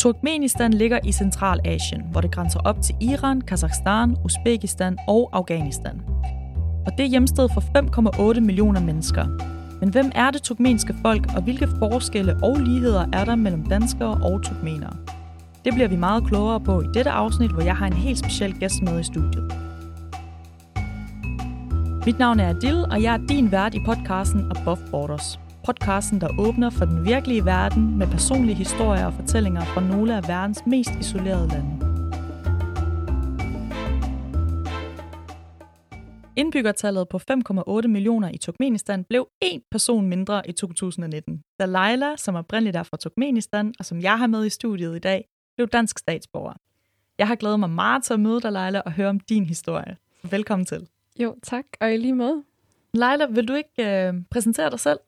Turkmenistan ligger i Centralasien, hvor det grænser op til Iran, Kazakhstan, Uzbekistan og Afghanistan. Og det er hjemsted for 5,8 millioner mennesker. Men hvem er det turkmenske folk, og hvilke forskelle og ligheder er der mellem danskere og turkmenere? Det bliver vi meget klogere på i dette afsnit, hvor jeg har en helt speciel gæst med i studiet. Mit navn er Adil, og jeg er din vært i podcasten Above Borders. Podcasten, der åbner for den virkelige verden med personlige historier og fortællinger fra nogle af verdens mest isolerede lande. Indbyggertallet på 5,8 millioner i Turkmenistan blev en person mindre i 2019, da Leila, som oprindeligt er fra Turkmenistan, og som jeg har med i studiet i dag, blev dansk statsborger. Jeg har glædet mig meget til at møde dig, Leila, og høre om din historie. Velkommen til. Jo, tak. Og i lige måde. Leila, vil du ikke øh, præsentere dig selv?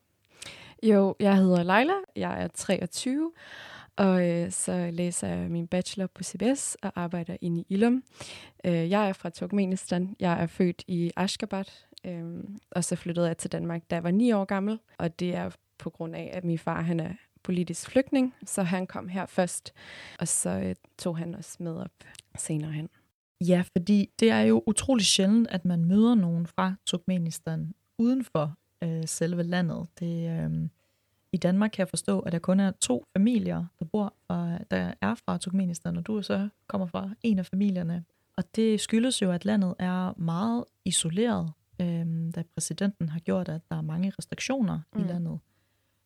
Jo, jeg hedder Leila. Jeg er 23, og øh, så læser jeg min bachelor på CBS og arbejder inde i Ilum. Øh, jeg er fra Turkmenistan. Jeg er født i Ashgabat, øh, og så flyttede jeg til Danmark, da jeg var 9 år gammel. Og det er på grund af, at min far han er politisk flygtning, så han kom her først, og så øh, tog han os med op senere hen. Ja, fordi det er jo utrolig sjældent, at man møder nogen fra Turkmenistan uden for øh, selve landet. Det, øh, I Danmark kan jeg forstå, at der kun er to familier, der bor og der er fra Turkmenistan, og du så kommer fra en af familierne. Og det skyldes jo, at landet er meget isoleret, øh, da præsidenten har gjort, at der er mange restriktioner mm. i landet.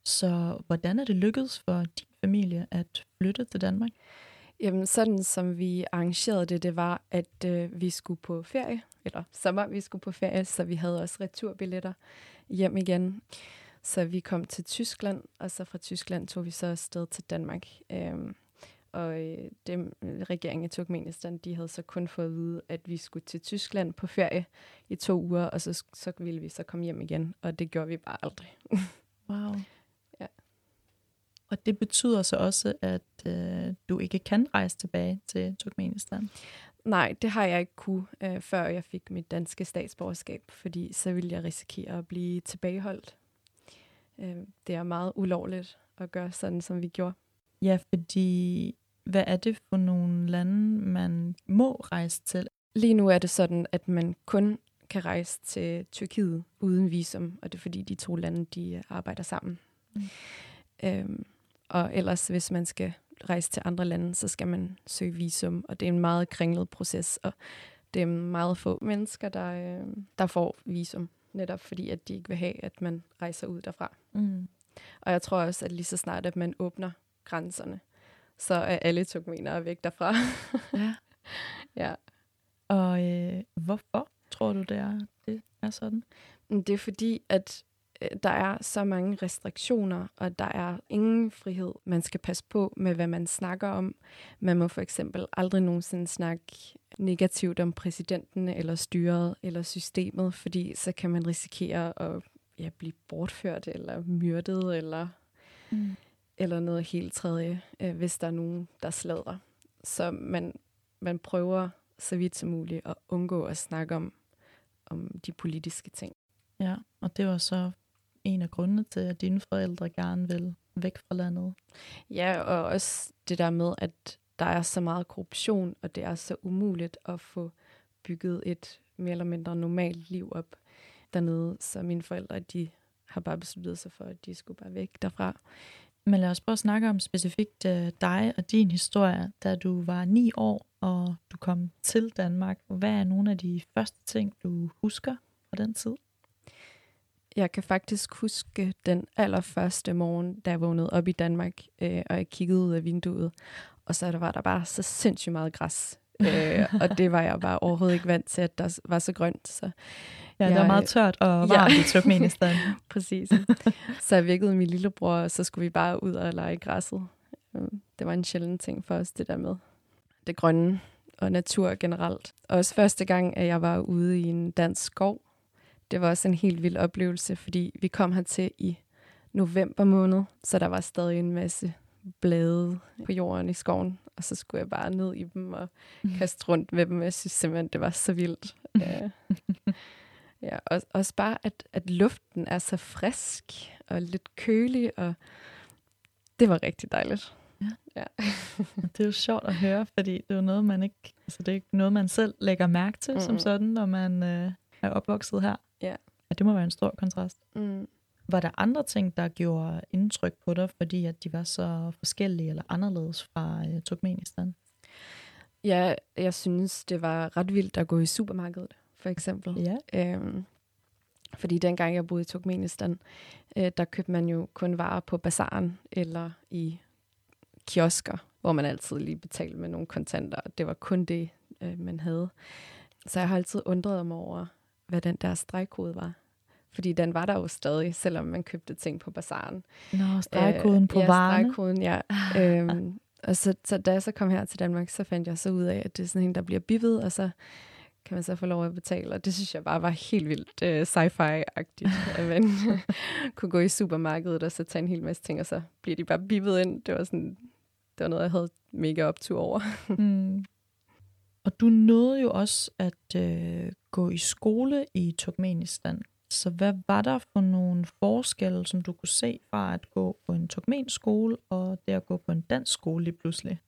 Så hvordan er det lykkedes for din familie at flytte til Danmark? Jamen, sådan som vi arrangerede det, det var, at øh, vi skulle på ferie, eller sommer, vi skulle på ferie, så vi havde også returbilletter hjem igen. Så vi kom til Tyskland, og så fra Tyskland tog vi så afsted til Danmark. Øhm, og øh, dem, regeringen i Turkmenistan, de havde så kun fået at vide, at vi skulle til Tyskland på ferie i to uger, og så, så ville vi så komme hjem igen, og det gjorde vi bare aldrig. wow. Og det betyder så også, at øh, du ikke kan rejse tilbage til Turkmenistan? Nej, det har jeg ikke kunne, øh, før jeg fik mit danske statsborgerskab, fordi så ville jeg risikere at blive tilbageholdt. Øh, det er meget ulovligt at gøre sådan, som vi gjorde. Ja, fordi hvad er det for nogle lande, man må rejse til? Lige nu er det sådan, at man kun kan rejse til Tyrkiet uden visum, og det er fordi de to lande, de arbejder sammen. Mm. Øhm, og ellers, hvis man skal rejse til andre lande, så skal man søge visum, og det er en meget kringlet proces, og det er meget få mennesker, der, øh, der får visum, netop fordi, at de ikke vil have, at man rejser ud derfra. Mm. Og jeg tror også, at lige så snart, at man åbner grænserne, så er alle turkmenere væk derfra. ja. ja. Og øh, hvorfor tror du, det er, det er sådan? Det er fordi, at der er så mange restriktioner, og der er ingen frihed. Man skal passe på med, hvad man snakker om. Man må for eksempel aldrig nogensinde snakke negativt om præsidenten, eller styret, eller systemet, fordi så kan man risikere at ja, blive bortført, eller myrdet, eller, mm. eller noget helt tredje, øh, hvis der er nogen, der slader. Så man, man prøver så vidt som muligt at undgå at snakke om, om de politiske ting. Ja, og det var så en af grundene til, at dine forældre gerne vil væk fra landet. Ja, og også det der med, at der er så meget korruption, og det er så umuligt at få bygget et mere eller mindre normalt liv op dernede. Så mine forældre, de har bare besluttet sig for, at de skulle bare væk derfra. Men lad os prøve at snakke om specifikt uh, dig og din historie, da du var ni år, og du kom til Danmark. Hvad er nogle af de første ting, du husker fra den tid? Jeg kan faktisk huske den allerførste morgen, da jeg vågnede op i Danmark, øh, og jeg kiggede ud af vinduet, og så der var der bare så sindssygt meget græs. øh, og det var jeg bare overhovedet ikke vant til, at der var så grønt. Så ja, jeg, det var meget tørt og varmt ja. i Turkmenistan. Præcis. Så jeg vækkede min lillebror, og så skulle vi bare ud og lege græsset. Øh, det var en sjælden ting for os, det der med det grønne og natur generelt. Også første gang, at jeg var ude i en dansk skov, det var også en helt vild oplevelse, fordi vi kom hertil i november måned, så der var stadig en masse blade på jorden i skoven, og så skulle jeg bare ned i dem og kaste rundt med dem. Jeg synes simpelthen, det var så vildt. Ja. ja, og også bare, at, at luften er så frisk og lidt kølig, og det var rigtig dejligt. Ja. ja. det er jo sjovt at høre, fordi det er jo noget, man ikke, altså det er ikke noget, man selv lægger mærke til mm. som sådan, når man øh, er opvokset her. Ja. ja. det må være en stor kontrast. Mm. Var der andre ting, der gjorde indtryk på dig, fordi at de var så forskellige eller anderledes fra øh, Turkmenistan? Ja, jeg synes, det var ret vildt at gå i supermarkedet, for eksempel. Ja. Øhm, fordi dengang jeg boede i Turkmenistan, øh, der købte man jo kun varer på bazaren eller i kiosker, hvor man altid lige betalte med nogle kontanter. Det var kun det, øh, man havde. Så jeg har altid undret mig over, hvad den der stregkode var. Fordi den var der jo stadig, selvom man købte ting på bazaren. Nå, stregkoden øh, på ja, varerne. stregkoden, ja. øhm, og så, så da jeg så kom her til Danmark, så fandt jeg så ud af, at det er sådan en, der bliver bippet, og så kan man så få lov at betale. Og det synes jeg bare var helt vildt uh, sci-fi-agtigt, at man kunne gå i supermarkedet og så tage en hel masse ting, og så bliver de bare bippet ind. Det var sådan, det var noget, jeg havde mega optur over. mm. Og du nåede jo også at øh, gå i skole i Turkmenistan. Så hvad var der for nogle forskelle, som du kunne se fra at gå på en turkmensk skole og det at gå på en dansk skole lige pludselig?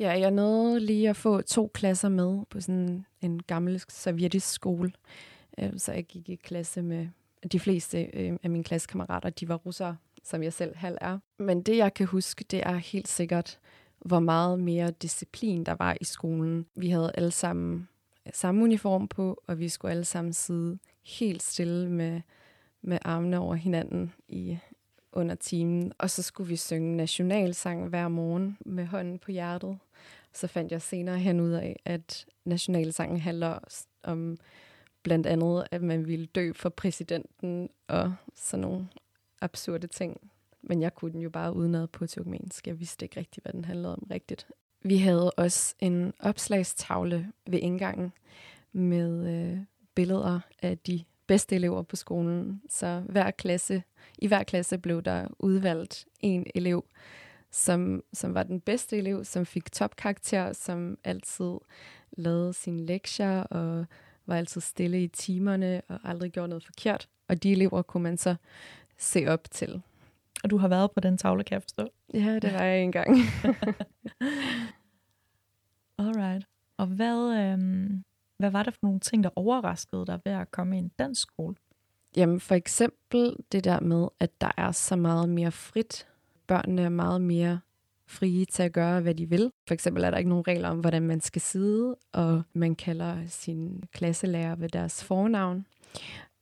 Ja, jeg nåede lige at få to klasser med på sådan en gammel sovjetisk skole. Øh, så jeg gik i klasse med de fleste øh, af mine klassekammerater, de var russere, som jeg selv halv er. Men det, jeg kan huske, det er helt sikkert, hvor meget mere disciplin der var i skolen. Vi havde alle sammen øh, samme uniform på, og vi skulle alle sammen sidde helt stille med, med armene over hinanden i under timen. Og så skulle vi synge nationalsang hver morgen med hånden på hjertet. Så fandt jeg senere hen ud af, at nationalsangen handler om blandt andet, at man ville dø for præsidenten og sådan nogle absurde ting. Men jeg kunne den jo bare udenad på turkmensk. Jeg vidste ikke rigtigt, hvad den handlede om rigtigt. Vi havde også en opslagstavle ved indgangen med øh, billeder af de bedste elever på skolen. Så hver klasse, i hver klasse blev der udvalgt en elev, som, som var den bedste elev, som fik topkarakter, som altid lavede sine lektier og var altid stille i timerne og aldrig gjorde noget forkert. Og de elever kunne man så se op til. Og du har været på den tavle, kan jeg forstå? Ja, det var jeg engang. Alright. Og hvad, øhm, hvad var det for nogle ting, der overraskede dig ved at komme i en dansk skole? Jamen for eksempel det der med, at der er så meget mere frit. Børnene er meget mere frie til at gøre, hvad de vil. For eksempel er der ikke nogen regler om, hvordan man skal sidde, og man kalder sin klasselærer ved deres fornavn.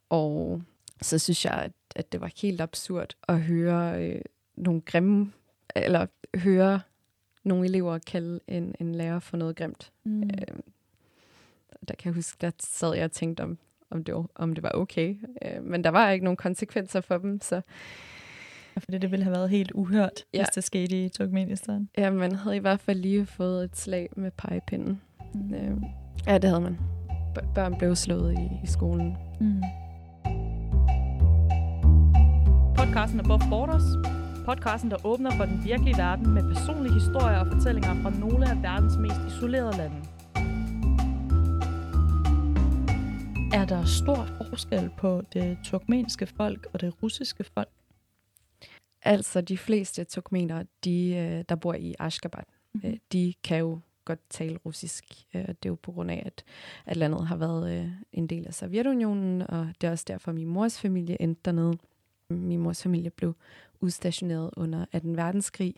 Og så synes jeg, at, at det var helt absurd at høre øh, nogle grimme, eller høre nogle elever kalde en, en lærer for noget grimt. Mm. Øh, der kan jeg huske, der sad jeg og tænkte, om, om, det, var, om det var okay. Øh, men der var ikke nogen konsekvenser for dem, så... Ja, fordi det ville have været helt uhørt, ja. hvis det skete i Turkmenistan. Ja, man havde i hvert fald lige fået et slag med pegepinden. Mm. Øh, ja, det havde man. B- børn blev slået i, i skolen. Mm. Podcasten Above Borders. Podcasten, der åbner for den virkelige verden med personlige historier og fortællinger fra nogle af verdens mest isolerede lande. Er der stor forskel på det turkmenske folk og det russiske folk? Altså, de fleste turkmener, de, øh, der bor i Ashgabat, mm-hmm. de kan jo godt tale russisk. Øh, det er jo på grund af, at, at landet har været en del af Sovjetunionen, og det er også derfor, min mors familie endte dernede. Min mors familie blev udstationeret under 2. verdenskrig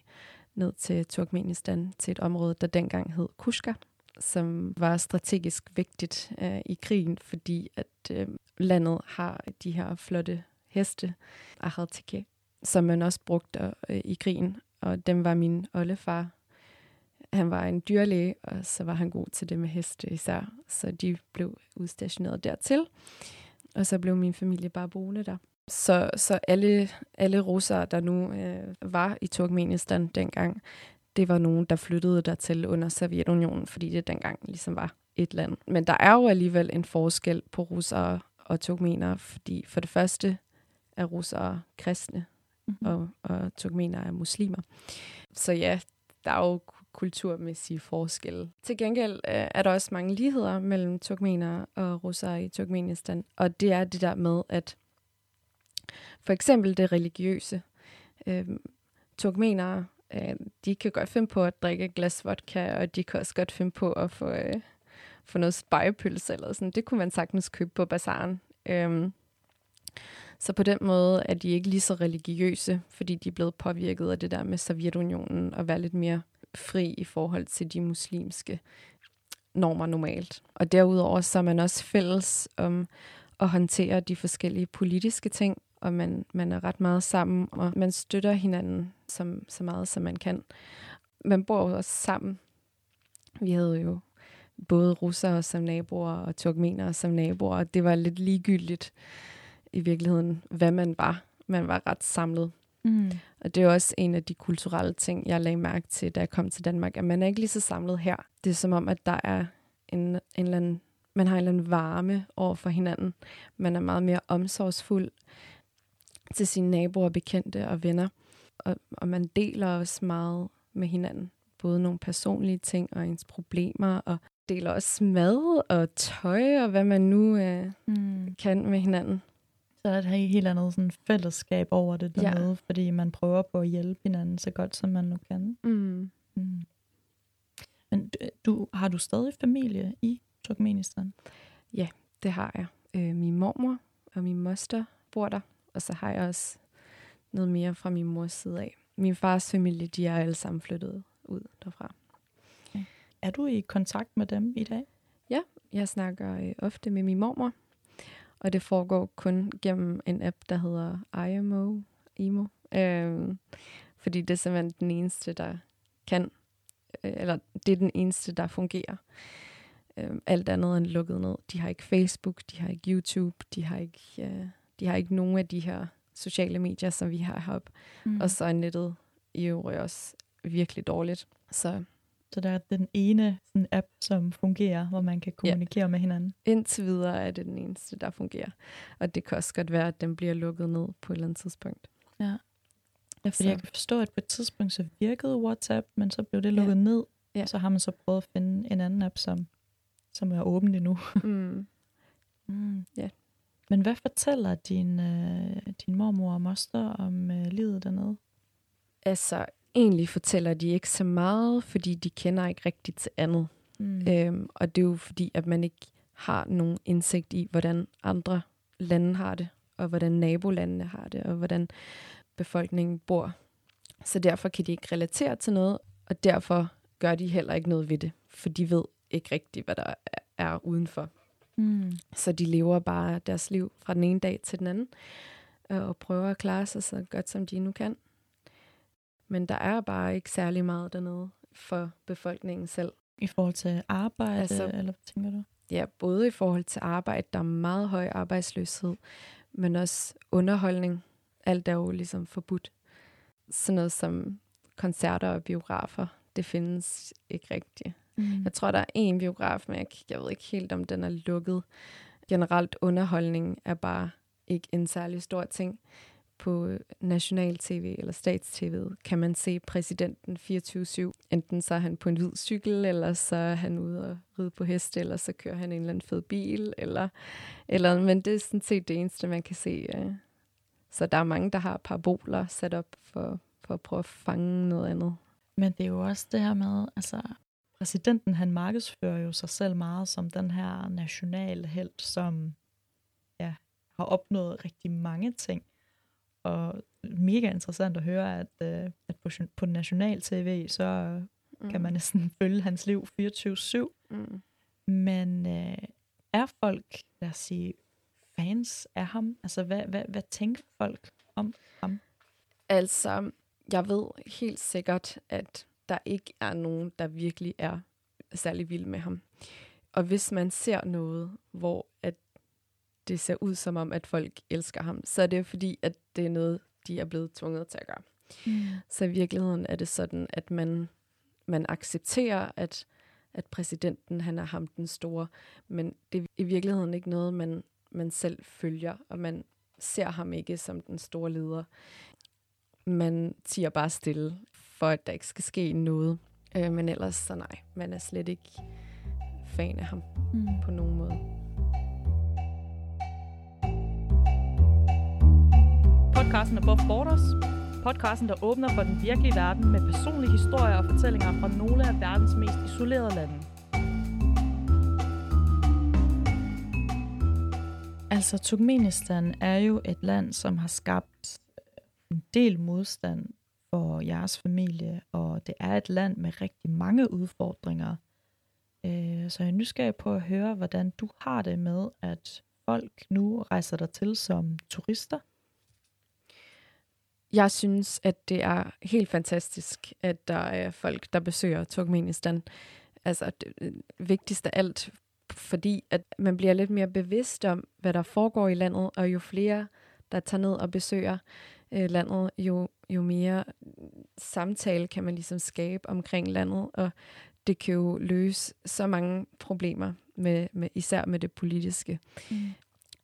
ned til Turkmenistan, til et område, der dengang hed Kushka, som var strategisk vigtigt øh, i krigen, fordi at øh, landet har de her flotte heste, Ahaltike, som man også brugte øh, i krigen. Og dem var min oldefar. Han var en dyrlæge, og så var han god til det med heste især. Så de blev udstationeret dertil. Og så blev min familie bare boende der. Så, så alle, alle russere, der nu øh, var i Turkmenistan dengang, det var nogen, der flyttede dertil under Sovjetunionen, fordi det dengang ligesom var et land. Men der er jo alligevel en forskel på russere og turkmenere, fordi for det første er russere kristne, mm-hmm. og, og turkmenere er muslimer. Så ja, der er jo kulturmæssige forskelle. Til gengæld øh, er der også mange ligheder mellem turkmenere og russere i Turkmenistan, og det er det der med, at for eksempel det religiøse. Øh, turkmenere Øh, de kan godt finde på at drikke et glas vodka, og de kan også godt finde på at få, øh, få noget spejepølse eller sådan. Det kunne man sagtens købe på bazaren. Øh, så på den måde er de ikke lige så religiøse, fordi de er blevet påvirket af det der med Sovjetunionen og være lidt mere fri i forhold til de muslimske normer normalt. Og derudover så er man også fælles om at håndtere de forskellige politiske ting, og man, man er ret meget sammen, og man støtter hinanden som, så meget, som man kan. Man bor jo også sammen. Vi havde jo både russere som naboer og turkmenere som naboer, og det var lidt ligegyldigt i virkeligheden, hvad man var. Man var ret samlet. Mm. Og det er også en af de kulturelle ting, jeg lagde mærke til, da jeg kom til Danmark, at man er ikke lige så samlet her. Det er som om, at der er en, en eller anden, man har en eller anden varme over for hinanden. Man er meget mere omsorgsfuld til sine naboer, bekendte og venner. Og, og man deler også meget med hinanden. Både nogle personlige ting og ens problemer, og deler også mad og tøj og hvad man nu øh, mm. kan med hinanden. Så er der et helt andet sådan fællesskab over det dernede, ja. fordi man prøver på at hjælpe hinanden så godt, som man nu kan. Mm. Mm. Men du, har du stadig familie i Turkmenistan? Ja, det har jeg. Øh, min mormor og min moster bor der, og så har jeg også noget mere fra min mors side af. Min fars familie, de er alle sammen flyttet ud derfra. Okay. Er du i kontakt med dem i dag? Ja, jeg snakker øh, ofte med min mormor, og det foregår kun gennem en app, der hedder IMO. IMO. Øhm, fordi det er simpelthen den eneste, der kan, øh, eller det er den eneste, der fungerer. Øhm, alt andet end lukket ned. De har ikke Facebook, de har ikke YouTube, de har ikke, øh, de har ikke nogen af de her sociale medier, som vi har heroppe. Mm. Og så er nettet i øvrigt også virkelig dårligt. Så så der er den ene sådan app, som fungerer, hvor man kan kommunikere ja. med hinanden. Indtil videre er det den eneste, der fungerer. Og det kan også godt være, at den bliver lukket ned på et eller andet tidspunkt. Ja. Ja, fordi så. jeg kan forstå, at på et tidspunkt så virkede WhatsApp, men så blev det lukket ja. ned. Ja. Så har man så prøvet at finde en anden app, som, som er åben endnu. Mm. mm. Ja. Men hvad fortæller din, øh, din mormor og moster om øh, livet dernede? Altså, egentlig fortæller de ikke så meget, fordi de kender ikke rigtigt til andet. Mm. Øhm, og det er jo fordi, at man ikke har nogen indsigt i, hvordan andre lande har det, og hvordan nabolandene har det, og hvordan befolkningen bor. Så derfor kan de ikke relatere til noget, og derfor gør de heller ikke noget ved det, for de ved ikke rigtigt, hvad der er udenfor. Mm. Så de lever bare deres liv fra den ene dag til den anden, øh, og prøver at klare sig så godt, som de nu kan. Men der er bare ikke særlig meget dernede for befolkningen selv. I forhold til arbejde, altså, eller hvad tænker du? Ja, både i forhold til arbejde, der er meget høj arbejdsløshed, men også underholdning. Alt er jo ligesom forbudt. Sådan noget som koncerter og biografer, det findes ikke rigtigt. Mm. Jeg tror, der er en biograf, men jeg, jeg ved ikke helt, om den er lukket. Generelt underholdning er bare ikke en særlig stor ting på national tv eller stats-tv kan man se præsidenten 24-7. Enten så er han på en hvid cykel, eller så er han ude og ride på hest, eller så kører han en eller anden fed bil, eller, eller men det er sådan set det eneste, man kan se. Så der er mange, der har paraboler sat op for, for at prøve at fange noget andet. Men det er jo også det her med, altså præsidenten han markedsfører jo sig selv meget som den her nationale held, som ja, har opnået rigtig mange ting og mega interessant at høre, at, øh, at på, på national tv, så mm. kan man næsten følge hans liv 24-7. Mm. Men øh, er folk, lad os sige, fans af ham? Altså, hvad, hvad, hvad tænker folk om ham? Altså, jeg ved helt sikkert, at der ikke er nogen, der virkelig er særlig vild med ham. Og hvis man ser noget, hvor at det ser ud som om, at folk elsker ham, så er det fordi, at det er noget, de er blevet tvunget til at gøre. Mm. Så i virkeligheden er det sådan, at man, man accepterer, at, at præsidenten han er ham den store, men det er i virkeligheden ikke noget, man, man selv følger, og man ser ham ikke som den store leder. Man tiger bare stille, for at der ikke skal ske noget. Øh, men ellers så nej, man er slet ikke fan af ham mm. på nogen måde. podcasten Above Borders. Podcasten, der åbner for den virkelige verden med personlige historier og fortællinger fra nogle af verdens mest isolerede lande. Altså, Turkmenistan er jo et land, som har skabt en del modstand for jeres familie, og det er et land med rigtig mange udfordringer. Øh, så jeg er nysgerrig på at høre, hvordan du har det med, at folk nu rejser der til som turister. Jeg synes, at det er helt fantastisk, at der er folk, der besøger Turkmenistan. Altså det øh, vigtigste af alt, fordi at man bliver lidt mere bevidst om, hvad der foregår i landet, og jo flere, der tager ned og besøger øh, landet, jo, jo mere samtale kan man ligesom skabe omkring landet, og det kan jo løse så mange problemer, med, med især med det politiske. Mm.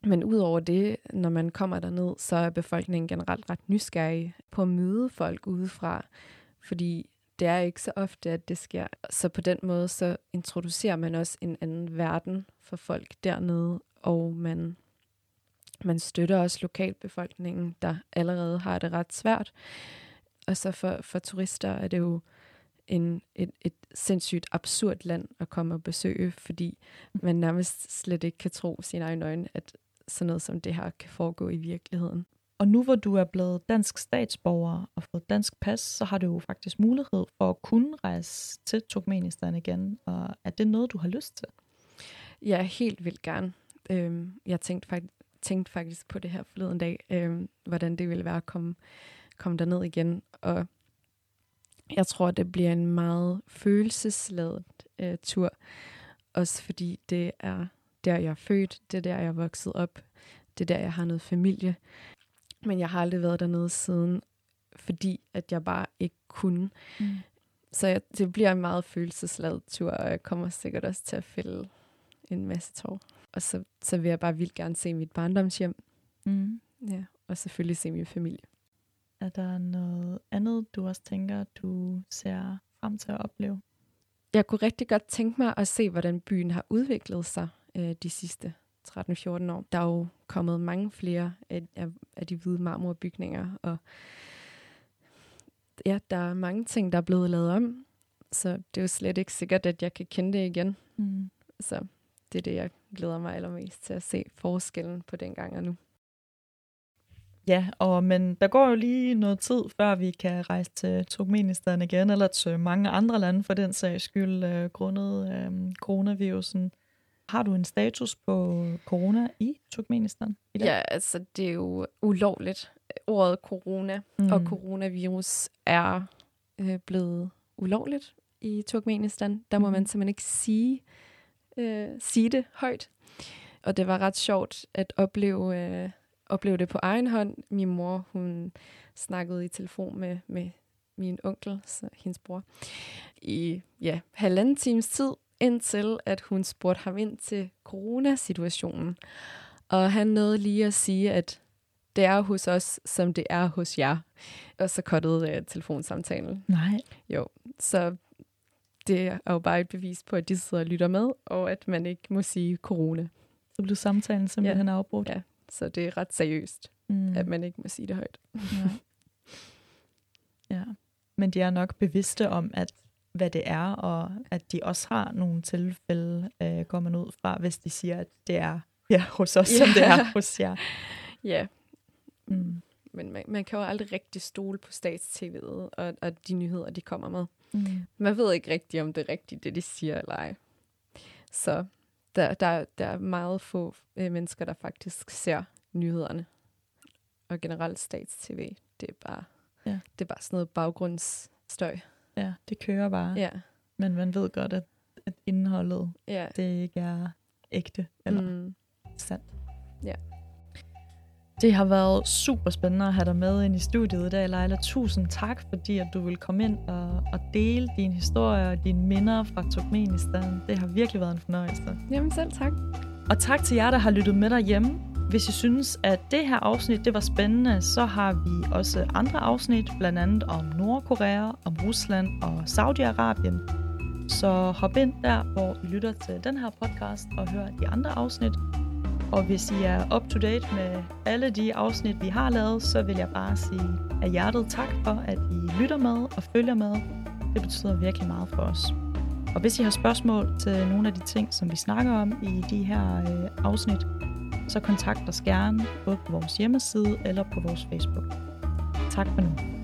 Men udover det, når man kommer derned, så er befolkningen generelt ret nysgerrig på at møde folk udefra, fordi det er ikke så ofte, at det sker. Så på den måde, så introducerer man også en anden verden for folk dernede, og man, man støtter også lokalbefolkningen, der allerede har det ret svært. Og så for, for turister er det jo en, et, et sindssygt absurd land at komme og besøge, fordi man nærmest slet ikke kan tro sine egne øjne, at sådan noget som det her kan foregå i virkeligheden. Og nu hvor du er blevet dansk statsborger og fået dansk pas, så har du jo faktisk mulighed for at kunne rejse til Turkmenistan igen. Og er det noget, du har lyst til? Ja, helt vildt gerne. Øhm, jeg tænkte faktisk, tænkte faktisk på det her forleden dag, øhm, hvordan det ville være at komme, komme derned igen. Og jeg tror, det bliver en meget følelsesladet øh, tur. Også fordi det er der, jeg er født, det er der, jeg er vokset op, det er der, jeg har noget familie. Men jeg har aldrig været dernede siden, fordi at jeg bare ikke kunne. Mm. Så jeg, det bliver en meget følelsesladet tur, og jeg kommer sikkert også til at fælde en masse tår. Og så, så vil jeg bare vildt gerne se mit barndomshjem. Mm. Ja, og selvfølgelig se min familie. Er der noget andet, du også tænker, du ser frem til at opleve? Jeg kunne rigtig godt tænke mig at se, hvordan byen har udviklet sig øh, de sidste 13-14 år. Der er jo kommet mange flere af, af, af de hvide marmorbygninger, og ja, der er mange ting, der er blevet lavet om, så det er jo slet ikke sikkert, at jeg kan kende det igen. Mm. Så det er det, jeg glæder mig allermest til at se forskellen på den gang og nu. Ja, og men der går jo lige noget tid, før vi kan rejse til Turkmenistan igen, eller til mange andre lande for den sags skyld, øh, grundet øh, coronavirusen. Har du en status på corona i Turkmenistan? I dag? Ja, altså det er jo ulovligt. Ordet corona mm. og coronavirus er øh, blevet ulovligt i Turkmenistan. Der må mm. man simpelthen ikke sige, øh, sige det højt. Og det var ret sjovt at opleve, øh, opleve det på egen hånd. Min mor, hun snakkede i telefon med, med min onkel, så hendes bror, i ja, halvanden times tid, indtil at hun spurgte ham ind til coronasituationen. Og han nåede lige at sige, at det er hos os, som det er hos jer. Og så kottede uh, telefonsamtalen. Nej. Jo, så det er jo bare et bevis på, at de sidder og lytter med, og at man ikke må sige corona. Så blev samtalen simpelthen ja. afbrudt? Ja, så det er ret seriøst, mm. at man ikke må sige det højt. Ja. ja. Men de er nok bevidste om, at hvad det er, og at de også har nogle tilfælde, øh, går man ud fra, hvis de siger, at det er ja, hos os, ja. som det er hos jer. Ja. Mm. Men man, man kan jo aldrig rigtig stole på statstv og, og de nyheder, de kommer med. Mm. Man ved ikke rigtigt, om det er rigtigt, det de siger eller ej. Så der, der, der er meget få øh, mennesker, der faktisk ser nyhederne. Og generelt statstv, det er bare, ja. det er bare sådan noget baggrundsstøj. Ja, det kører bare. Ja. Men man ved godt, at, at indholdet, ja. det ikke er ægte eller mm. sandt. Ja. Det har været super spændende at have dig med ind i studiet i dag, Leila. Tusind tak, fordi at du vil komme ind og, og dele din historie og dine minder fra Turkmenistan. Det har virkelig været en fornøjelse. Jamen selv tak. Og tak til jer, der har lyttet med derhjemme. Hvis I synes, at det her afsnit det var spændende, så har vi også andre afsnit, blandt andet om Nordkorea, om Rusland og Saudi-Arabien. Så hop ind der, hvor I lytter til den her podcast og hør de andre afsnit. Og hvis I er up to date med alle de afsnit, vi har lavet, så vil jeg bare sige af hjertet tak for, at I lytter med og følger med. Det betyder virkelig meget for os. Og hvis I har spørgsmål til nogle af de ting, som vi snakker om i de her øh, afsnit, så kontakt os gerne både på vores hjemmeside eller på vores Facebook. Tak for nu.